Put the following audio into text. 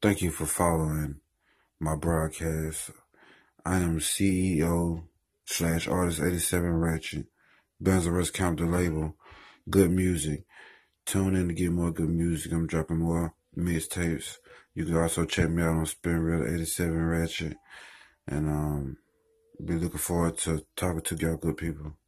Thank you for following my broadcast. I am CEO slash artist 87 Ratchet. Benzarus Count the label. Good music. Tune in to get more good music. I'm dropping more mixtapes. You can also check me out on Spinrilla 87 Ratchet. And um be looking forward to talking to y'all good people.